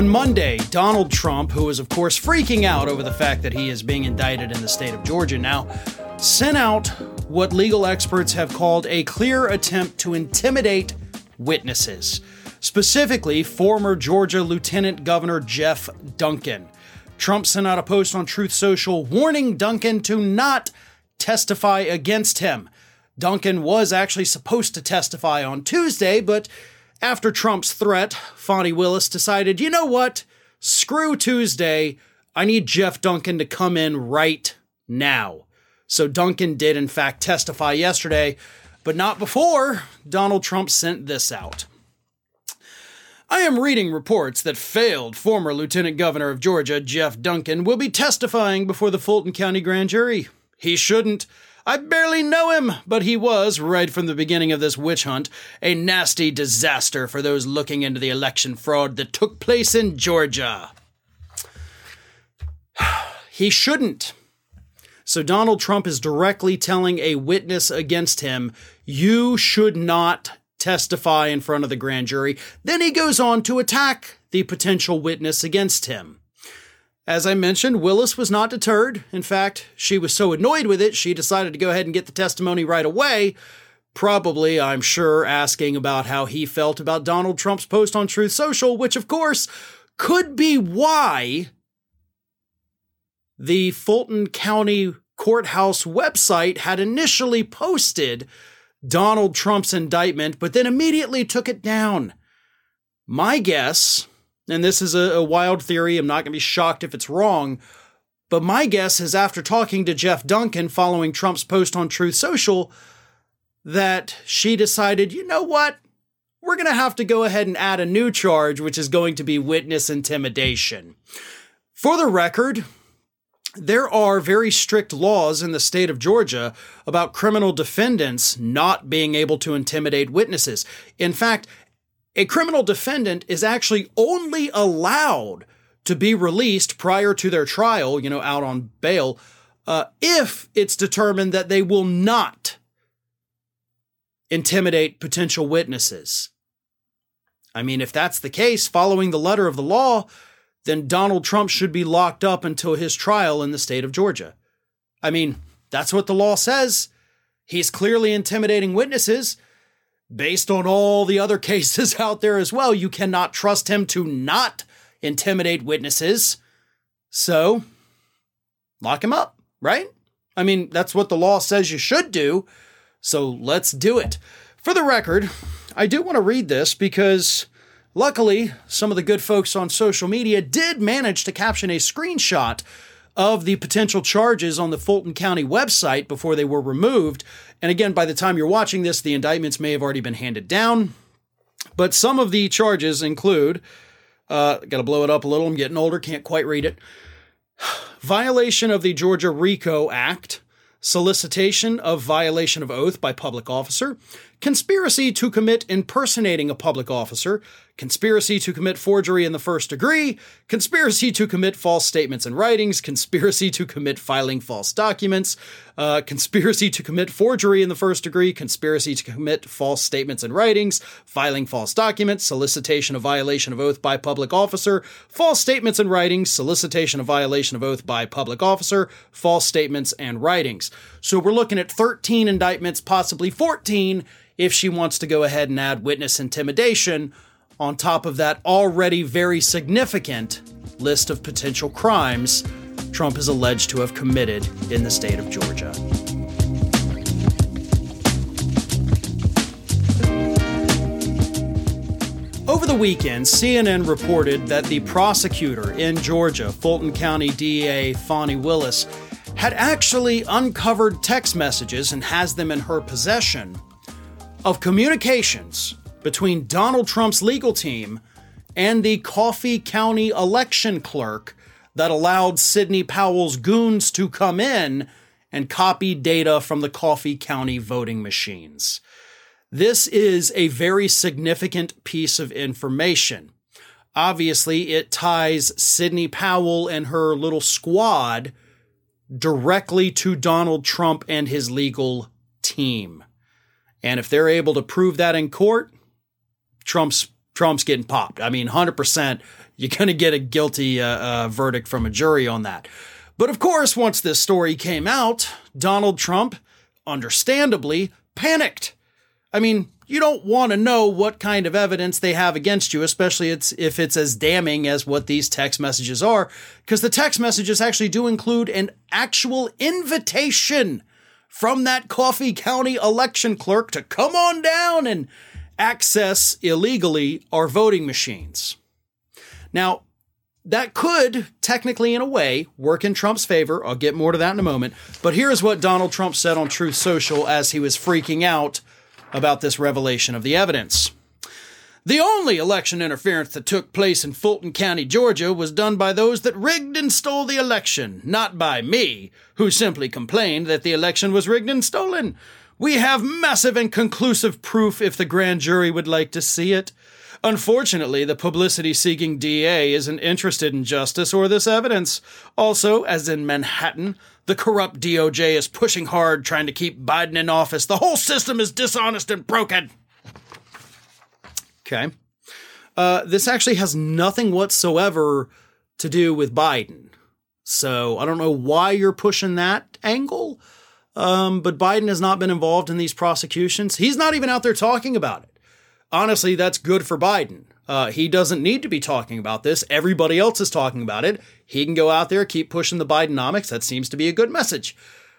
On Monday, Donald Trump, who is of course freaking out over the fact that he is being indicted in the state of Georgia now, sent out what legal experts have called a clear attempt to intimidate witnesses, specifically former Georgia Lieutenant Governor Jeff Duncan. Trump sent out a post on Truth Social warning Duncan to not testify against him. Duncan was actually supposed to testify on Tuesday, but after Trump's threat, Fani Willis decided, you know what? Screw Tuesday. I need Jeff Duncan to come in right now. So Duncan did, in fact, testify yesterday, but not before Donald Trump sent this out. I am reading reports that failed former Lieutenant Governor of Georgia, Jeff Duncan, will be testifying before the Fulton County Grand Jury. He shouldn't. I barely know him, but he was, right from the beginning of this witch hunt, a nasty disaster for those looking into the election fraud that took place in Georgia. he shouldn't. So Donald Trump is directly telling a witness against him, you should not testify in front of the grand jury. Then he goes on to attack the potential witness against him. As I mentioned, Willis was not deterred. In fact, she was so annoyed with it, she decided to go ahead and get the testimony right away. Probably, I'm sure, asking about how he felt about Donald Trump's post on Truth Social, which, of course, could be why the Fulton County Courthouse website had initially posted Donald Trump's indictment, but then immediately took it down. My guess and this is a, a wild theory, I'm not going to be shocked if it's wrong, but my guess is after talking to Jeff Duncan following Trump's post on Truth Social, that she decided, you know what? We're going to have to go ahead and add a new charge, which is going to be witness intimidation. For the record, there are very strict laws in the state of Georgia about criminal defendants not being able to intimidate witnesses. In fact, a criminal defendant is actually only allowed to be released prior to their trial, you know, out on bail, uh, if it's determined that they will not intimidate potential witnesses. I mean, if that's the case, following the letter of the law, then Donald Trump should be locked up until his trial in the state of Georgia. I mean, that's what the law says. He's clearly intimidating witnesses based on all the other cases out there as well, you cannot trust him to not intimidate witnesses. So, lock him up, right? I mean, that's what the law says you should do. So, let's do it. For the record, I do want to read this because luckily, some of the good folks on social media did manage to caption a screenshot of the potential charges on the Fulton County website before they were removed. And again, by the time you're watching this, the indictments may have already been handed down. But some of the charges include uh, got to blow it up a little. I'm getting older, can't quite read it. Violation of the Georgia RICO Act, solicitation of violation of oath by public officer, conspiracy to commit impersonating a public officer, conspiracy to commit forgery in the first degree, conspiracy to commit false statements and writings, conspiracy to commit filing false documents, uh, conspiracy to commit forgery in the first degree, conspiracy to commit false statements and writings, filing false documents, solicitation of violation of oath by public officer, false statements and writings, solicitation of violation of oath by public officer, false statements and writings. So we're looking at 13 indictments, possibly 14 if she wants to go ahead and add witness intimidation on top of that already very significant list of potential crimes Trump is alleged to have committed in the state of Georgia. Over the weekend, CNN reported that the prosecutor in Georgia, Fulton County DA Fani Willis, had actually uncovered text messages and has them in her possession of communications between Donald Trump's legal team and the Coffee County election clerk that allowed Sidney Powell's goons to come in and copy data from the Coffee County voting machines. This is a very significant piece of information. Obviously, it ties Sidney Powell and her little squad directly to Donald Trump and his legal team. And if they're able to prove that in court, Trump's Trump's getting popped. I mean, 100%. you're going to get a guilty uh, uh, verdict from a jury on that. But of course, once this story came out, Donald Trump, understandably, panicked. I mean, you don't want to know what kind of evidence they have against you, especially it's, if it's as damning as what these text messages are, because the text messages actually do include an actual invitation from that Coffee County election clerk to come on down and access illegally our voting machines. Now, that could technically, in a way, work in Trump's favor. I'll get more to that in a moment. But here's what Donald Trump said on Truth Social as he was freaking out about this revelation of the evidence. The only election interference that took place in Fulton County, Georgia, was done by those that rigged and stole the election, not by me, who simply complained that the election was rigged and stolen. We have massive and conclusive proof if the grand jury would like to see it. Unfortunately, the publicity seeking DA isn't interested in justice or this evidence. Also, as in Manhattan, the corrupt DOJ is pushing hard trying to keep Biden in office. The whole system is dishonest and broken. Okay. Uh, this actually has nothing whatsoever to do with Biden. So I don't know why you're pushing that angle. Um, but Biden has not been involved in these prosecutions. He's not even out there talking about it honestly, that's good for Biden. Uh, he doesn't need to be talking about this. Everybody else is talking about it. He can go out there, keep pushing the Bidenomics. That seems to be a good message.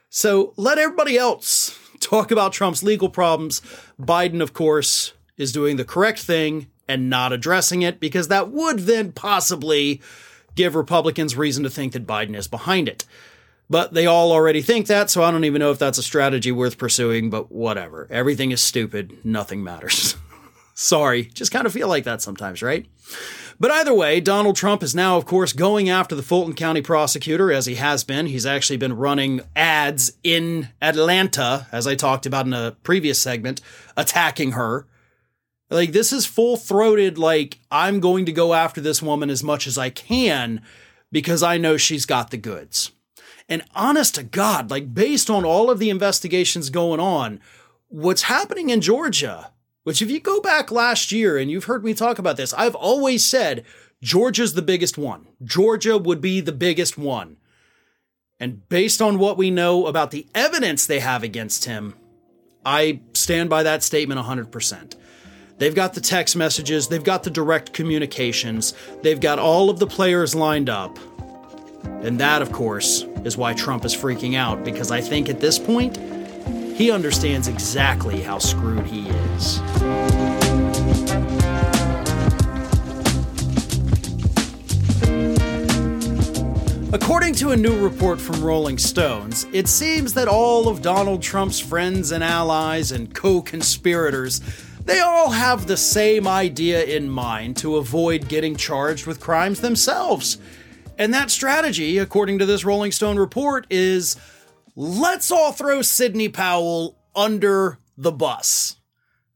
So let everybody else talk about Trump's legal problems. Biden, of course, is doing the correct thing and not addressing it because that would then possibly give Republicans reason to think that Biden is behind it. But they all already think that, so I don't even know if that's a strategy worth pursuing, but whatever. Everything is stupid. Nothing matters. Sorry, just kind of feel like that sometimes, right? But either way, Donald Trump is now, of course, going after the Fulton County prosecutor as he has been. He's actually been running ads in Atlanta, as I talked about in a previous segment, attacking her. Like, this is full throated, like, I'm going to go after this woman as much as I can because I know she's got the goods. And honest to God, like, based on all of the investigations going on, what's happening in Georgia which, if you go back last year and you've heard me talk about this, I've always said Georgia's the biggest one. Georgia would be the biggest one. And based on what we know about the evidence they have against him, I stand by that statement 100%. They've got the text messages, they've got the direct communications, they've got all of the players lined up. And that, of course, is why Trump is freaking out, because I think at this point, he understands exactly how screwed he is. According to a new report from Rolling Stones, it seems that all of Donald Trump's friends and allies and co conspirators they all have the same idea in mind to avoid getting charged with crimes themselves. And that strategy, according to this Rolling Stone report, is let's all throw Sidney Powell under the bus.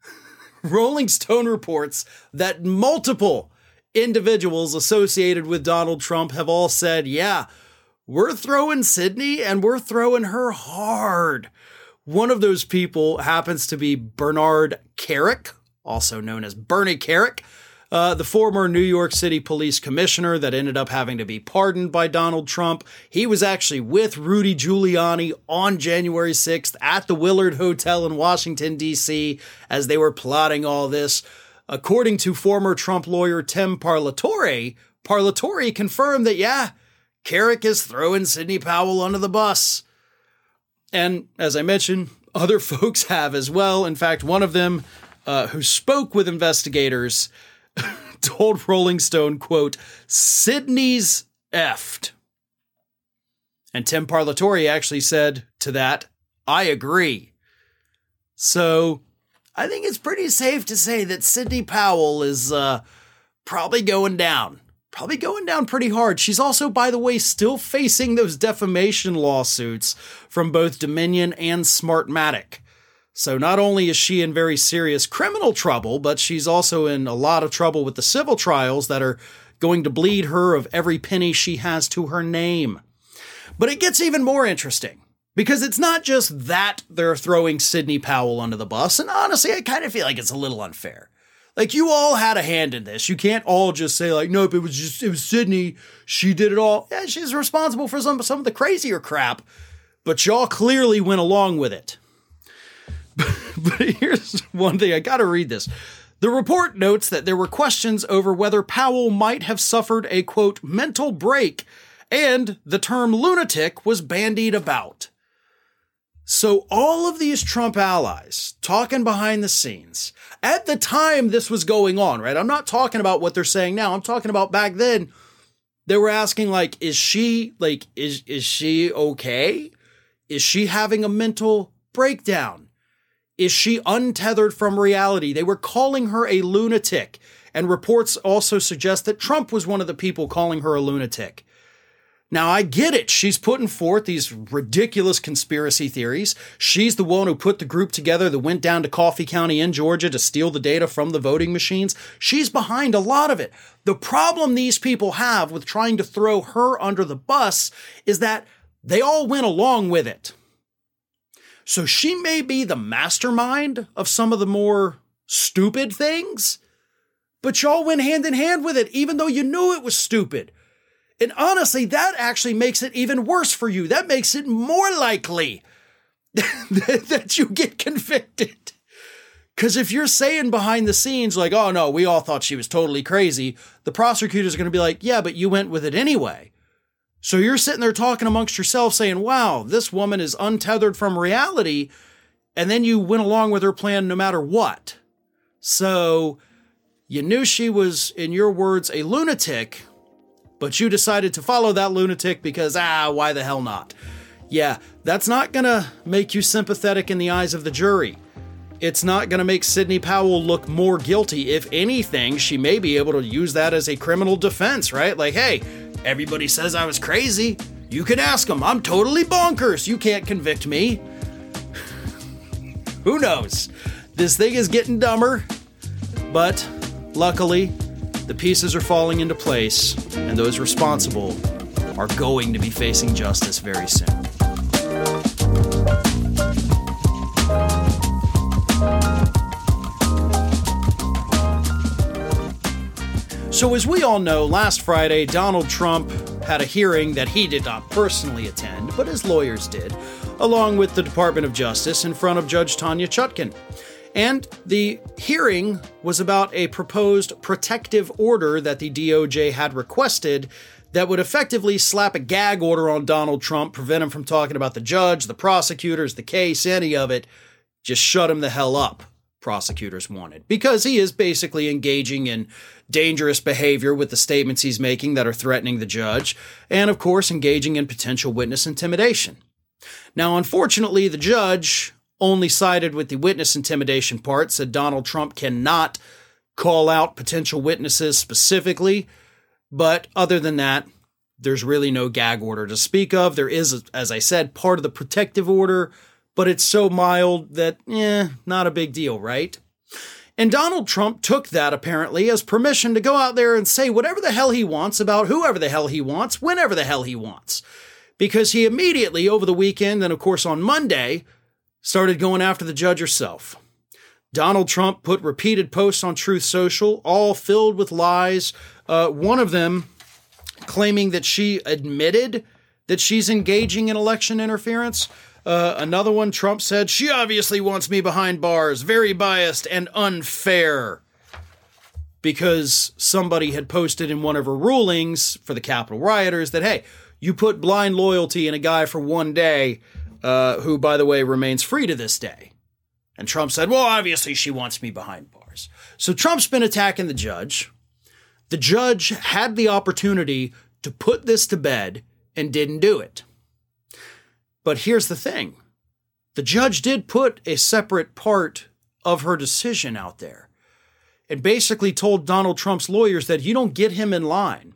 Rolling Stone reports that multiple individuals associated with Donald Trump have all said, yeah, we're throwing Sidney and we're throwing her hard. One of those people happens to be Bernard Kerik, also known as Bernie Kerik, uh, the former New York City police commissioner that ended up having to be pardoned by Donald Trump. He was actually with Rudy Giuliani on January 6th at the Willard Hotel in Washington, D.C., as they were plotting all this. According to former Trump lawyer Tim Parlatore, Parlatore confirmed that, yeah, Kerik is throwing Sidney Powell under the bus. And as I mentioned, other folks have as well. In fact, one of them uh, who spoke with investigators told Rolling Stone, quote, Sidney's effed. And Tim Parlatore actually said to that, I agree. So I think it's pretty safe to say that Sidney Powell is uh, probably going down. Probably going down pretty hard. She's also, by the way, still facing those defamation lawsuits from both Dominion and Smartmatic. So not only is she in very serious criminal trouble, but she's also in a lot of trouble with the civil trials that are going to bleed her of every penny she has to her name. But it gets even more interesting because it's not just that they're throwing Sidney Powell under the bus, and honestly, I kind of feel like it's a little unfair. Like you all had a hand in this. You can't all just say like, nope, it was just it was Sidney. She did it all. Yeah, she's responsible for some some of the crazier crap, but y'all clearly went along with it. but here's one thing I got to read this. The report notes that there were questions over whether Powell might have suffered a quote mental break, and the term lunatic was bandied about. So all of these Trump allies talking behind the scenes at the time this was going on, right? I'm not talking about what they're saying now. I'm talking about back then. They were asking like, is she like, is, is she okay? Is she having a mental breakdown? Is she untethered from reality? They were calling her a lunatic. And reports also suggest that Trump was one of the people calling her a lunatic. Now, I get it. She's putting forth these ridiculous conspiracy theories. She's the one who put the group together that went down to Coffee County in Georgia to steal the data from the voting machines. She's behind a lot of it. The problem these people have with trying to throw her under the bus is that they all went along with it. So she may be the mastermind of some of the more stupid things, but y'all went hand in hand with it, even though you knew it was stupid. And honestly, that actually makes it even worse for you. That makes it more likely that you get convicted. Because if you're saying behind the scenes, like, oh no, we all thought she was totally crazy, the prosecutor's going to be like, yeah, but you went with it anyway. So you're sitting there talking amongst yourself saying, wow, this woman is untethered from reality. And then you went along with her plan no matter what. So you knew she was, in your words, a lunatic but you decided to follow that lunatic because, ah, why the hell not? Yeah, that's not gonna make you sympathetic in the eyes of the jury. It's not gonna make Sidney Powell look more guilty. If anything, she may be able to use that as a criminal defense, right? Like, hey, everybody says I was crazy. You can ask them. I'm totally bonkers. You can't convict me. Who knows? This thing is getting dumber, but luckily, the pieces are falling into place, and those responsible are going to be facing justice very soon. So, as we all know, last Friday, Donald Trump had a hearing that he did not personally attend, but his lawyers did, along with the Department of Justice in front of Judge Tanya Chutkan. And the hearing was about a proposed protective order that the DOJ had requested that would effectively slap a gag order on Donald Trump, prevent him from talking about the judge, the prosecutors, the case, any of it. Just shut him the hell up, prosecutors wanted. Because he is basically engaging in dangerous behavior with the statements he's making that are threatening the judge, and of course, engaging in potential witness intimidation. Now, unfortunately, the judge only sided with the witness intimidation part, said Donald Trump cannot call out potential witnesses specifically. But other than that, there's really no gag order to speak of. There is, as I said, part of the protective order, but it's so mild that, eh, not a big deal, right? And Donald Trump took that apparently as permission to go out there and say whatever the hell he wants about whoever the hell he wants, whenever the hell he wants. Because he immediately, over the weekend and of course on Monday, started going after the judge herself. Donald Trump put repeated posts on Truth Social, all filled with lies. Uh, one of them claiming that she admitted that she's engaging in election interference. Uh, another one, Trump said, she obviously wants me behind bars, very biased and unfair. Because somebody had posted in one of her rulings for the Capitol rioters that, hey, you put blind loyalty in a guy for one day, uh, who, by the way, remains free to this day. And Trump said, well, obviously she wants me behind bars. So Trump's been attacking the judge. The judge had the opportunity to put this to bed and didn't do it. But here's the thing the judge did put a separate part of her decision out there and basically told Donald Trump's lawyers that you don't get him in line.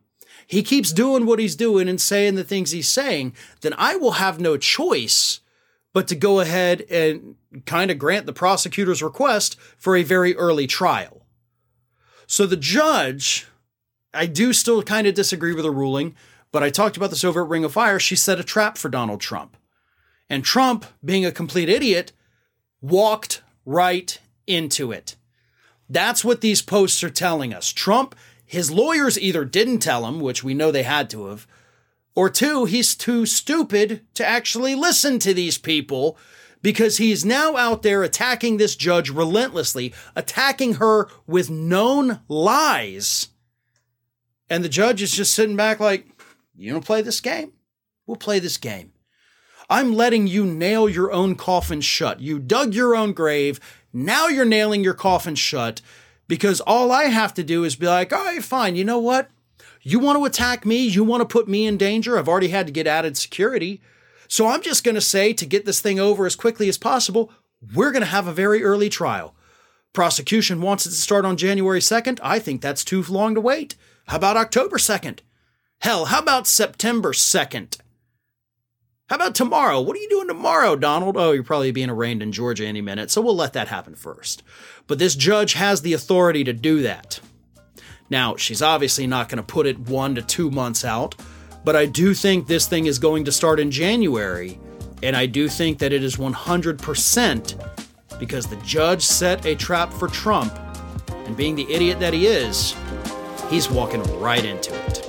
He keeps doing what he's doing and saying the things he's saying, then I will have no choice but to go ahead and kind of grant the prosecutor's request for a very early trial. So the judge, I do still kind of disagree with the ruling, but I talked about this over at Ring of Fire. She set a trap for Donald Trump. And Trump, being a complete idiot, walked right into it. That's what these posts are telling us. Trump, his lawyers either didn't tell him, which we know they had to have, or two, he's too stupid to actually listen to these people because he's now out there attacking this judge relentlessly, attacking her with known lies. And the judge is just sitting back like, You don't play this game? We'll play this game. I'm letting you nail your own coffin shut. You dug your own grave. Now you're nailing your coffin shut because all I have to do is be like, all right, fine. You know what? You want to attack me? You want to put me in danger? I've already had to get added security. So I'm just going to say to get this thing over as quickly as possible, we're going to have a very early trial. Prosecution wants it to start on January 2nd. I think that's too long to wait. How about October 2nd? Hell, how about September 2nd? How about tomorrow? What are you doing tomorrow, Donald? Oh, you're probably being arraigned in Georgia any minute, so we'll let that happen first. But this judge has the authority to do that. Now, she's obviously not going to put it one to two months out, but I do think this thing is going to start in January, and I do think that it is 100% because the judge set a trap for Trump, and being the idiot that he is, he's walking right into it.